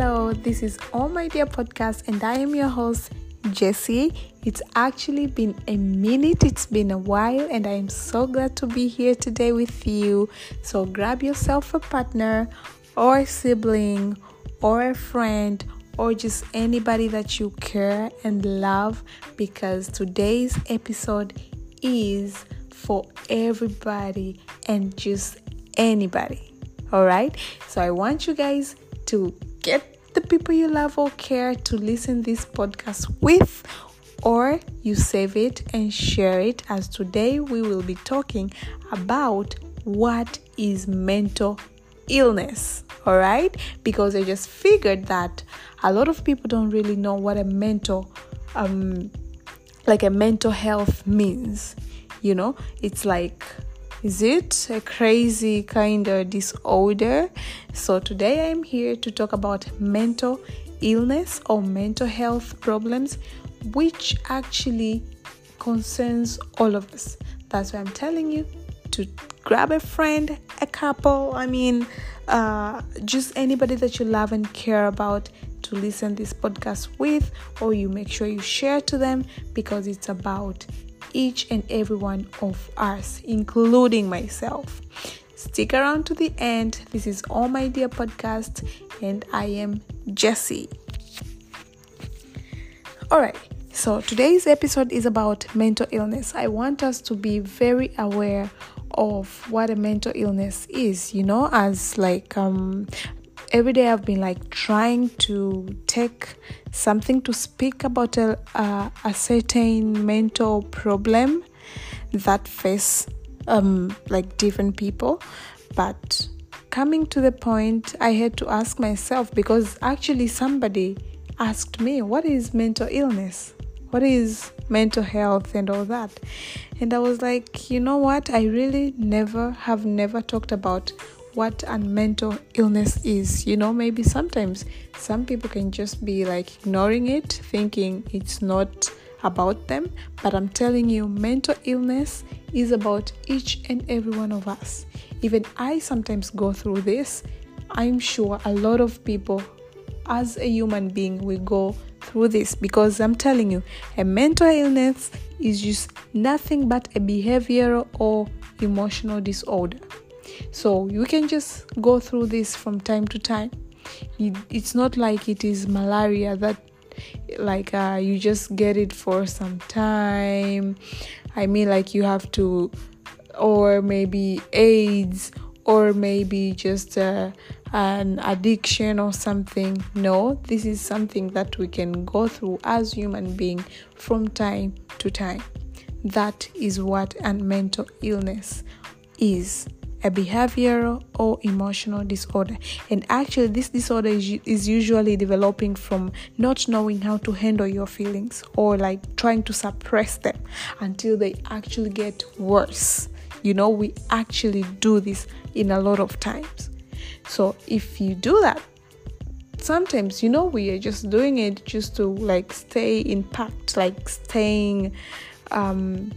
Hello, this is All My Dear Podcast, and I am your host, Jessie. It's actually been a minute, it's been a while, and I am so glad to be here today with you. So grab yourself a partner, or a sibling, or a friend, or just anybody that you care and love because today's episode is for everybody and just anybody. All right, so I want you guys to get the people you love or care to listen this podcast with or you save it and share it as today we will be talking about what is mental illness all right? Because i just figured that a lot of people don't really know what a mental um like a mental health means you know? It's like is it a crazy kind of disorder? So, today I'm here to talk about mental illness or mental health problems, which actually concerns all of us. That's why I'm telling you to grab a friend, a couple, I mean, uh, just anybody that you love and care about to listen this podcast with, or you make sure you share to them because it's about each and every one of us, including myself. Stick around to the end. This is All My Dear Podcast, and I am Jessie. All right, so today's episode is about mental illness. I want us to be very aware of what a mental illness is, you know, as like um every day I've been like trying to take something to speak about a, a, a certain mental problem that face um, like different people. But coming to the point, I had to ask myself because actually somebody asked me, What is mental illness? What is mental health and all that? And I was like, You know what? I really never have never talked about what a mental illness is. You know, maybe sometimes some people can just be like ignoring it, thinking it's not about them. But I'm telling you, mental illness is about each and every one of us. Even I sometimes go through this. I'm sure a lot of people, as a human being, will go through this because I'm telling you, a mental illness is just nothing but a behavioral or emotional disorder. So you can just go through this from time to time. It's not like it is malaria that like uh, you just get it for some time. I mean, like you have to, or maybe AIDS, or maybe just uh, an addiction or something. No, this is something that we can go through as human being from time to time. That is what a mental illness is a behavioral or emotional disorder. And actually, this disorder is, is usually developing from not knowing how to handle your feelings or like trying to suppress them until they actually get worse. You know, we actually do this in a lot of times. So, if you do that, sometimes you know we are just doing it just to like stay impact, like staying um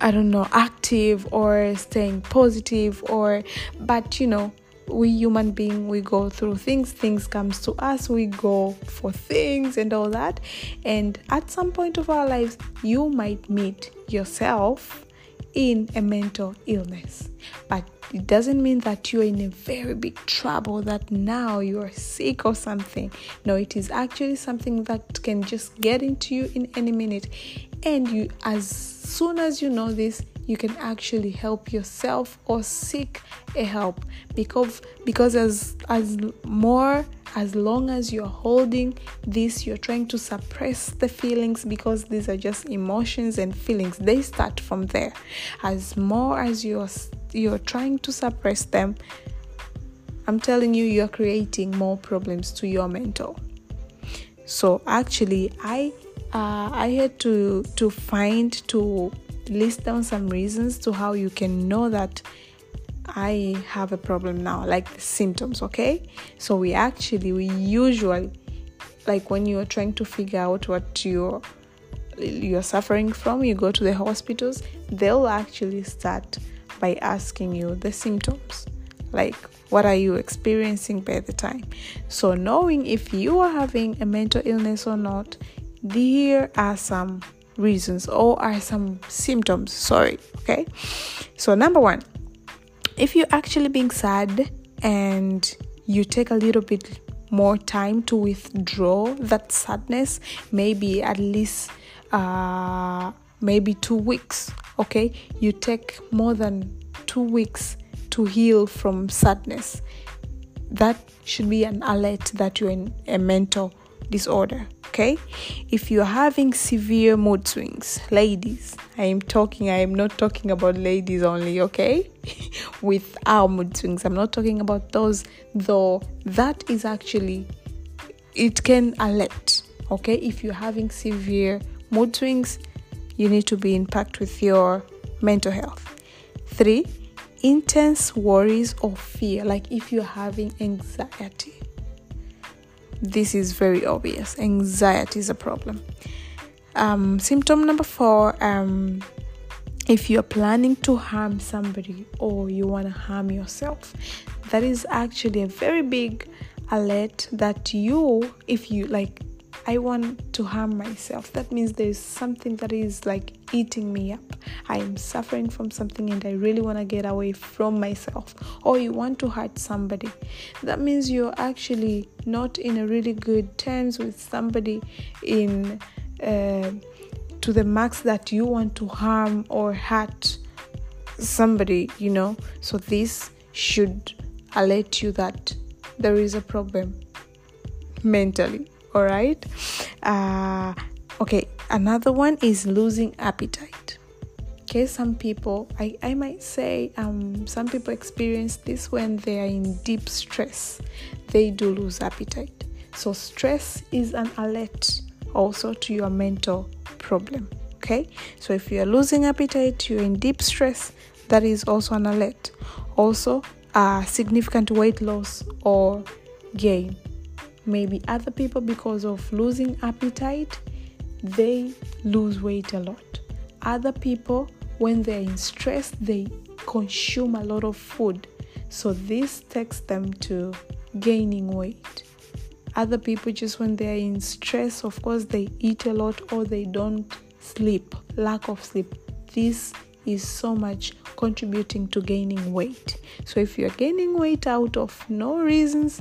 I don't know, active or staying positive or but you know, we human being we go through things things comes to us we go for things and all that. And at some point of our lives you might meet yourself in a mental illness. But it doesn't mean that you're in a very big trouble that now you're sick or something. No it is actually something that can just get into you in any minute and you as soon as you know this you can actually help yourself or seek a help. Because because as as more as long as you're holding this you're trying to suppress the feelings because these are just emotions and feelings. They start from there. As more as you're you're trying to suppress them i'm telling you you're creating more problems to your mental so actually i uh, I had to to find to list down some reasons to how you can know that I have a problem now, like the symptoms. Okay, so we actually we usually like when you are trying to figure out what you're you're suffering from, you go to the hospitals. They'll actually start by asking you the symptoms like what are you experiencing by the time so knowing if you are having a mental illness or not here are some reasons or are some symptoms sorry okay? So number one if you're actually being sad and you take a little bit more time to withdraw that sadness maybe at least uh maybe two weeks okay? You take more than two weeks to heal from sadness. That should be an alert that you're in a mental disorder okay? If you're having severe mood swings ladies i am talking i am not talking about ladies only okay? With our mood swings i'm not talking about those though that is actually it can alert okay? If you're having severe mood swings you need to be in pact with your mental health. Three intense worries or fear like if you're having anxiety this is very obvious. Anxiety is a problem. Um, symptom number four um, if you're planning to harm somebody or you want to harm yourself, that is actually a very big alert that you, if you like, I want to harm myself. That means there's something that is like eating me up. I am suffering from something and I really want to get away from myself. Or you want to hurt somebody. That means you're actually not in a really good terms with somebody in uh, to the max that you want to harm or hurt somebody, you know. So this should alert you that there is a problem mentally all right. Uh, okay another one is losing appetite. Okay some people i, I might say um, some people experience this when they are in deep stress. They do lose appetite. So stress is an alert also to your mental problem. Okay so if you are losing appetite you're in deep stress that is also an alert. Also a significant weight loss or gain maybe other people because of losing appetite they lose weight a lot. Other people when they're in stress they consume a lot of food. So this takes them to gaining weight. Other people just when they're in stress of course they eat a lot or they don't sleep lack of sleep. This is so much contributing to gaining weight. So if you're gaining weight out of no reasons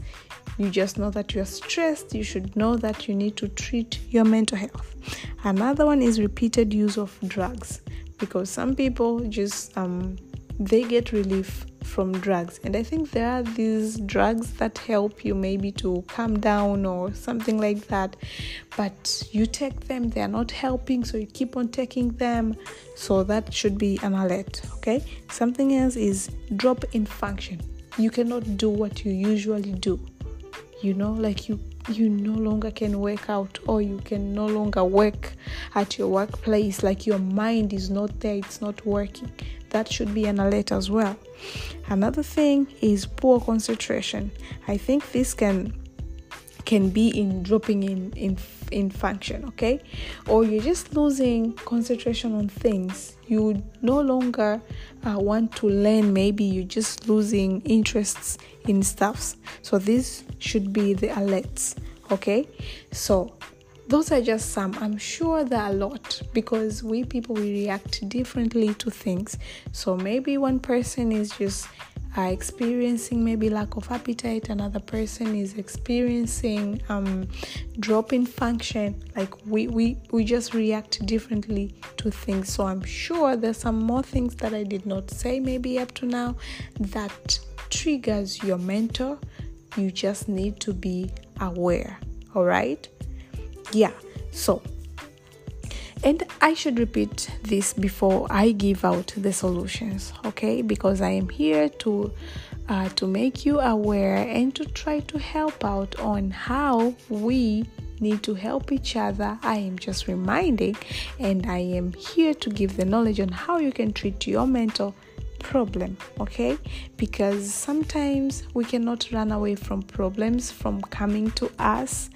you just know that you're stressed, you should know that you need to treat your mental health. Another one is repeated use of drugs because some people just um, they get relief from drugs. And i think there are these drugs that help you maybe to calm down or something like that but you take them. They are not helping so you keep on taking them. So that should be an alert okay? Something else is drop in function. You cannot do what you usually do you know like you you no longer can work out or you can no longer work at your workplace like your mind is not there it's not working. That should be an alert as well. Another thing is poor concentration. I think this can can be in dropping in in in function okay? Or you're just losing concentration on things. You no longer uh, want to learn. Maybe you're just losing interests in stuffs. So this should be the alerts okay? So those are just some. I'm sure there are a lot because we people we react differently to things. So maybe one person is just are experiencing maybe lack of appetite another person is experiencing um, function like we, we we just react differently to things. So i'm sure there's some more things that i did not say maybe up to now that triggers your mentor. You just need to be aware. All right? Yeah. So and I should repeat this before I give out the solutions, okay? Because I am here to uh, to make you aware and to try to help out on how we need to help each other. I am just reminding, and I am here to give the knowledge on how you can treat your mental problem okay because sometimes we cannot run away from problems from coming to us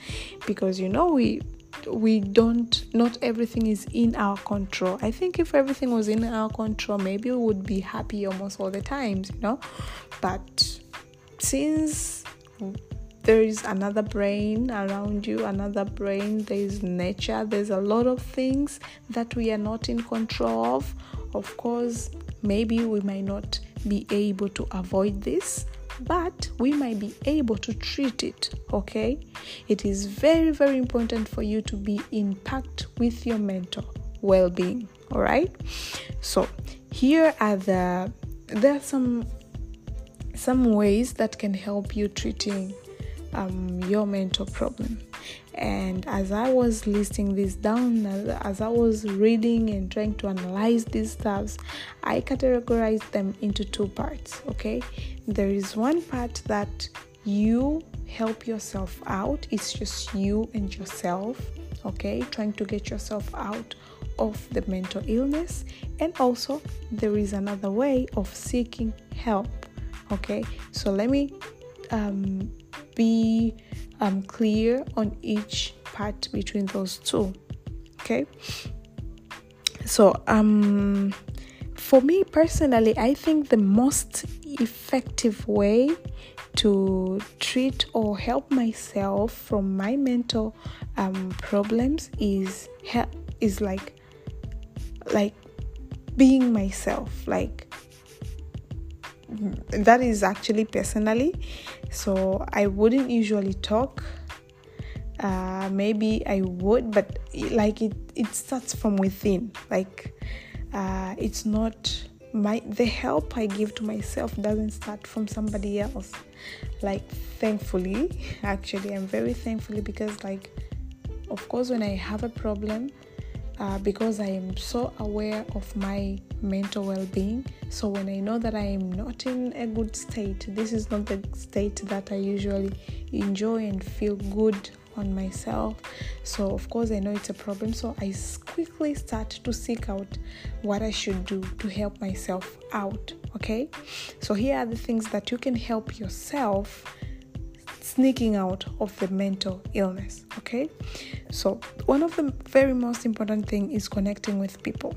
because you know we we don't not everything is in our control i think if everything was in our control maybe we would be happy almost all the times you know but since there is another brain around you, another brain, there is nature, there's a lot of things that we are not in control of. Of course, maybe we might not be able to avoid this, but we might be able to treat it. Okay, it is very, very important for you to be in pact with your mental well being. All right, so here are the there are some some ways that can help you treating um, your mental problem. And as I was listing this down, as, I was reading and trying to analyze these stuffs, I categorized them into two parts. Okay, there is one part that you help yourself out, it's just you and yourself, okay, trying to get yourself out of the mental illness, and also there is another way of seeking help. Okay, so let me um, be um, clear on each part between those two. Okay, so um, for me personally, I think the most effective way to treat or help myself from my mental um, problems is is like like being myself like that is actually personally so i wouldn't usually talk. Uh, maybe i would but like it it starts from within. Like uh, it's not my the help i give to myself doesn't start from somebody else. Like thankfully actually i'm very thankfully because like of course when i have a problem uh, because I am so aware of my mental well being. So, when I know that I am not in a good state, this is not the state that I usually enjoy and feel good on myself. So, of course, I know it's a problem. So, I quickly start to seek out what I should do to help myself out. Okay, so here are the things that you can help yourself sneaking out of the mental illness okay? So one of the very most important thing is connecting with people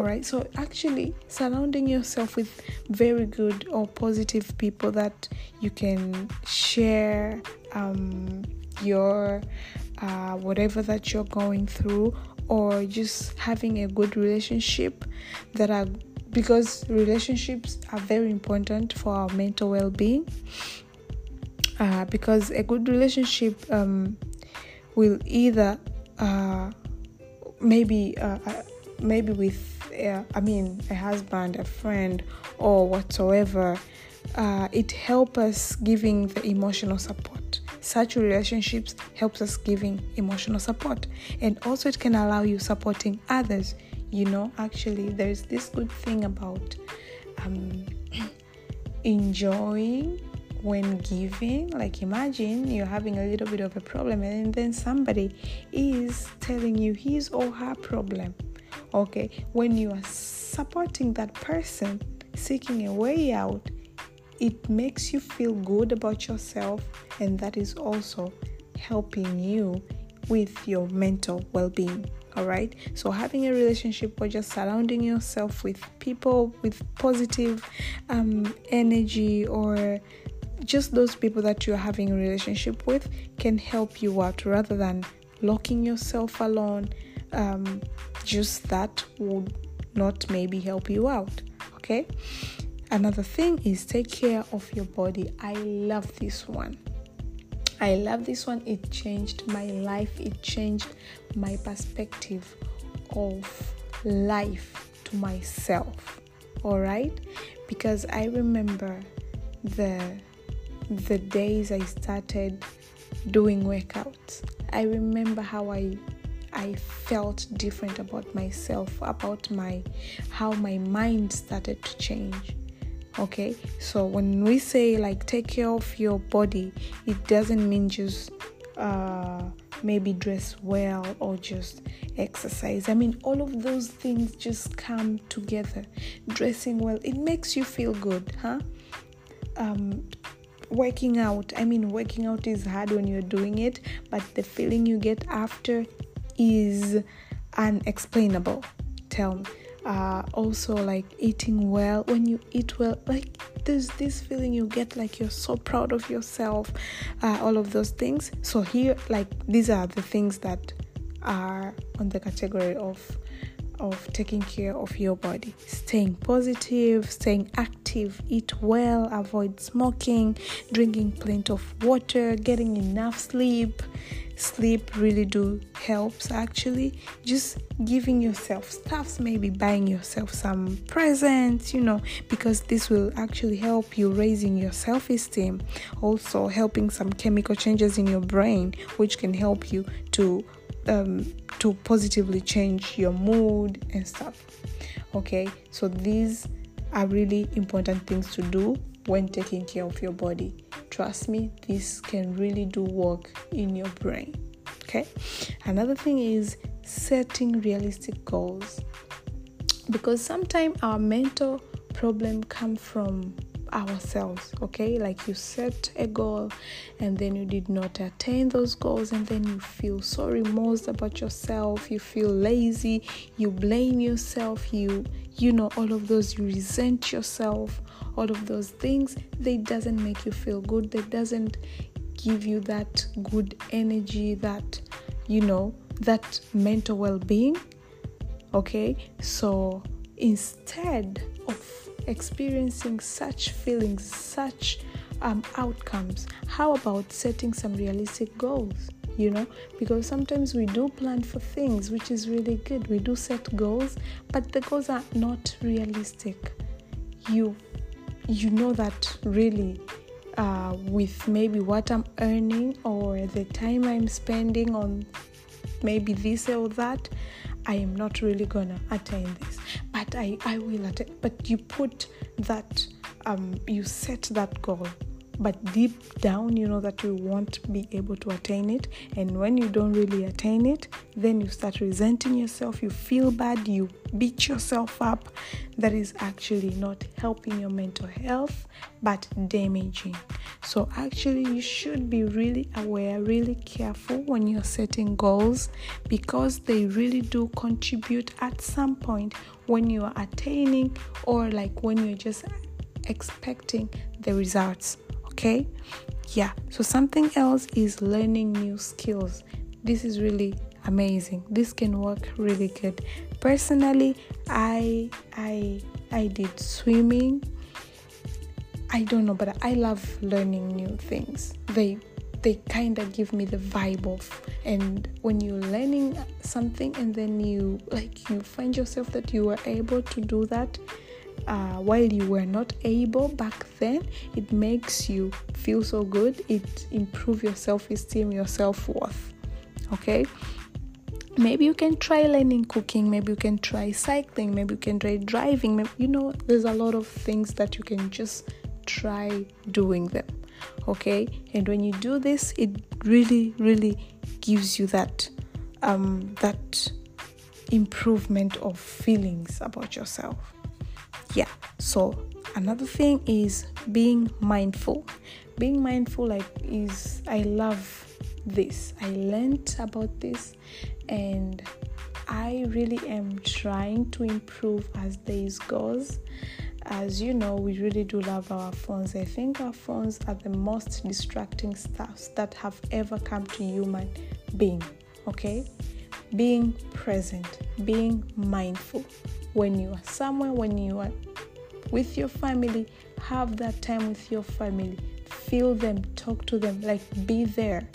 all right so actually surrounding yourself with very good or positive people that you can share um, your uh, whatever that you're going through or just having a good relationship that are because relationships are very important for our mental well-being uh, because a good relationship um, will either uh, maybe uh, uh maybe with uh, I mean a husband, a friend, or whatsoever. Uh, it helps us giving the emotional support. Such relationships helps us giving emotional support, and also it can allow you supporting others. You know, actually, there is this good thing about um, enjoying when giving like imagine you're having a little bit of a problem and then somebody is telling you his or her problem. Okay when you are supporting that person seeking a way out it makes you feel good about yourself and that is also helping you with your mental well-being all right? So having a relationship or just surrounding yourself with people with positive um, energy or just those people that you're having a relationship with can help you out rather than locking yourself alone. Um, just that would not maybe help you out. Okay. Another thing is take care of your body. I love this one. I love this one. It changed my life. It changed my perspective of life to myself. All right? Because I remember the the days I started doing workouts. I remember how I I felt different about myself, about my how my mind started to change. Okay, so when we say like take care of your body, it doesn't mean just uh, maybe dress well or just exercise. I mean, all of those things just come together. Dressing well, it makes you feel good, huh? Um, working out. I mean working out is hard when you're doing it but the feeling you get after is unexplainable. Tell me. Uh, also like eating well when you eat well like there's this feeling you get like you're so proud of yourself uh, all of those things. So here like these are the things that are on the category of of taking care of your body. Staying positive staying active eat well avoid smoking drinking plenty of water getting enough sleep. Sleep really do helps actually. Just giving yourself stuffs maybe buying yourself some presents you know because this will actually help you raising your self-esteem. Also helping some chemical changes in your brain which can help you to um, to positively change your mood and stuff okay so these are really important things to do when taking care of your body. Trust me, this can really do work in your brain. Okay, another thing is setting realistic goals because sometimes our mental problem come from ourselves okay? Like you set a goal and then you did not attain those goals and then you feel so remorse about yourself. You feel lazy. You blame yourself. You you know all of those you resent yourself. All of those things they doesn't make you feel good. They doesn't give you that good energy that you know that mental well-being okay? So instead of experiencing such feelings, such um, outcomes, how about setting some realistic goals? You know, because sometimes we do plan for things, which is really good. We do set goals, but the goals are not realistic. You, you know that really uh, with maybe what I'm earning or the time I'm spending on maybe this or that, I am not really gonna attain this, but I, I will attain. But you put that, um, you set that goal, but deep down, you know that you won't be able to attain it. And when you don't really attain it, then you start resenting yourself, you feel bad, you beat yourself up. That is actually not helping your mental health, but damaging. So, actually, you should be really aware, really careful when you're setting goals because they really do contribute at some point when you are attaining or like when you're just expecting the results. Okay, yeah. So, something else is learning new skills. This is really amazing this can work really good personally i i i did swimming I don't know, but I love learning new things. They they kind of give me the vibe of and when you're learning something and then you like you find yourself that you were able to do that uh, while you were not able back then it makes you feel so good. It improve your self-esteem your self-worth okay? Maybe you can try learning cooking. Maybe you can try cycling. Maybe you can try driving. Maybe, you know there's a lot of things that you can just try doing them okay? And when you do this it really really gives you that um that improvement of feelings about yourself yeah so another thing is being mindful being mindful like is i love this i learned about this and i really am trying to improve as days goes as you know, we really do love our phones. I think our phones are the most distracting stuffs that have ever come to human being. Okay? Being present, being mindful. When you are somewhere, when you are with your family, have that time with your family. Feel them, talk to them, like be there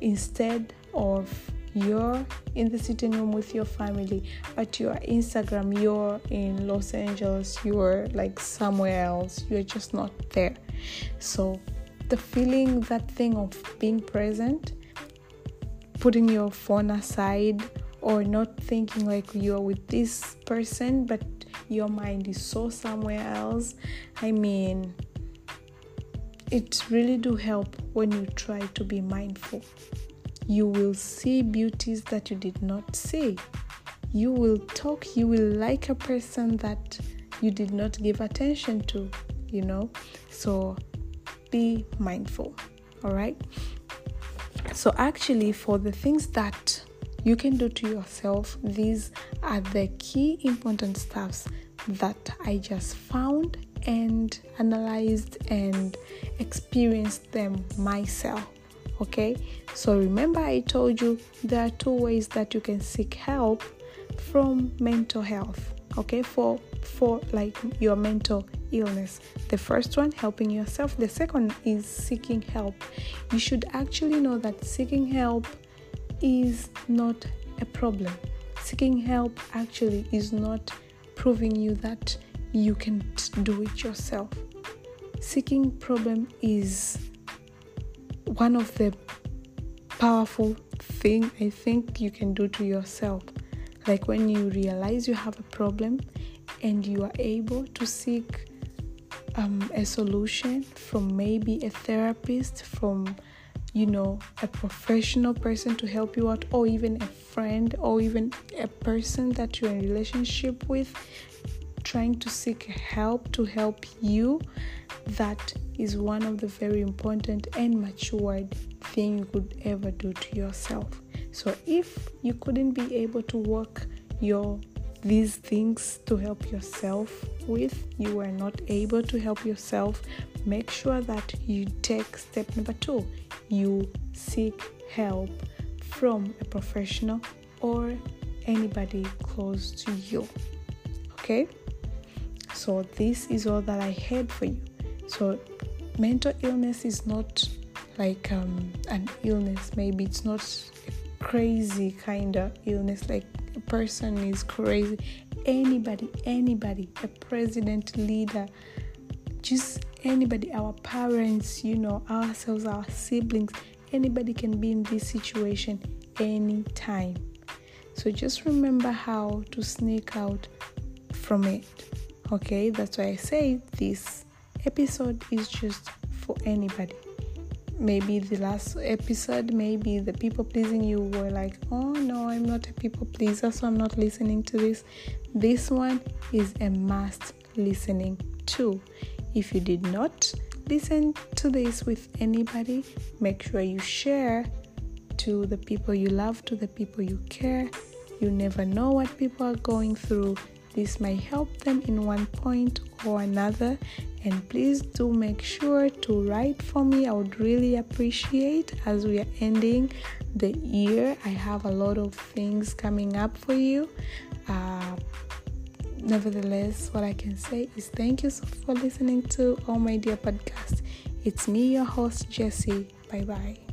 instead of you're in the sitting room with your family but you're instagram you're in los angeles you're like somewhere else you're just not there so the feeling that thing of being present putting your phone aside or not thinking like you're with this person but your mind is so somewhere else i mean it really do help when you try to be mindful you will see beauties that you did not see. You will talk, you will like a person that you did not give attention to, you know. So be mindful, all right? So, actually, for the things that you can do to yourself. These are the key important stuffs that I just found and analyzed and experienced them myself. Okay, so remember, I told you there are two ways that you can seek help from mental health. Okay, for for like your mental illness. The first one, helping yourself. The second is seeking help. You should actually know that seeking help is not a problem. Seeking help actually is not proving you that you can do it yourself. Seeking problem is one of the powerful thing I think you can do to yourself. Like when you realize you have a problem and you are able to seek um, a solution from maybe a therapist, from you know, a professional person to help you out, or even a friend, or even a person that you're in relationship with, trying to seek help to help you, that is one of the very important and matured thing you could ever do to yourself. So if you couldn't be able to work your these things to help yourself with, you are not able to help yourself, make sure that you take step number two. You seek help from a professional or anybody close to you. Okay? So, this is all that I had for you. So, mental illness is not like um, an illness, maybe it's not a crazy kind of illness like a person is crazy. Anybody, anybody, a president, leader, just anybody, our parents, you know, ourselves, our siblings, anybody can be in this situation anytime. So just remember how to sneak out from it. Okay, that's why I say this episode is just for anybody maybe the last episode, maybe the people pleasing you were like, oh no, I'm not a people pleaser, so I'm not listening to this. This one is a must listening to. If you did not listen to this with anybody, make sure you share to the people you love, to the people you care. You never know what people are going through. This might help them in one point or another, and please do make sure to write for me. I would really appreciate as we are ending the year. I have a lot of things coming up for you. Uh, nevertheless, what I can say is thank you for listening to All My Dear podcast. It's me, your host, Jesse. Bye bye.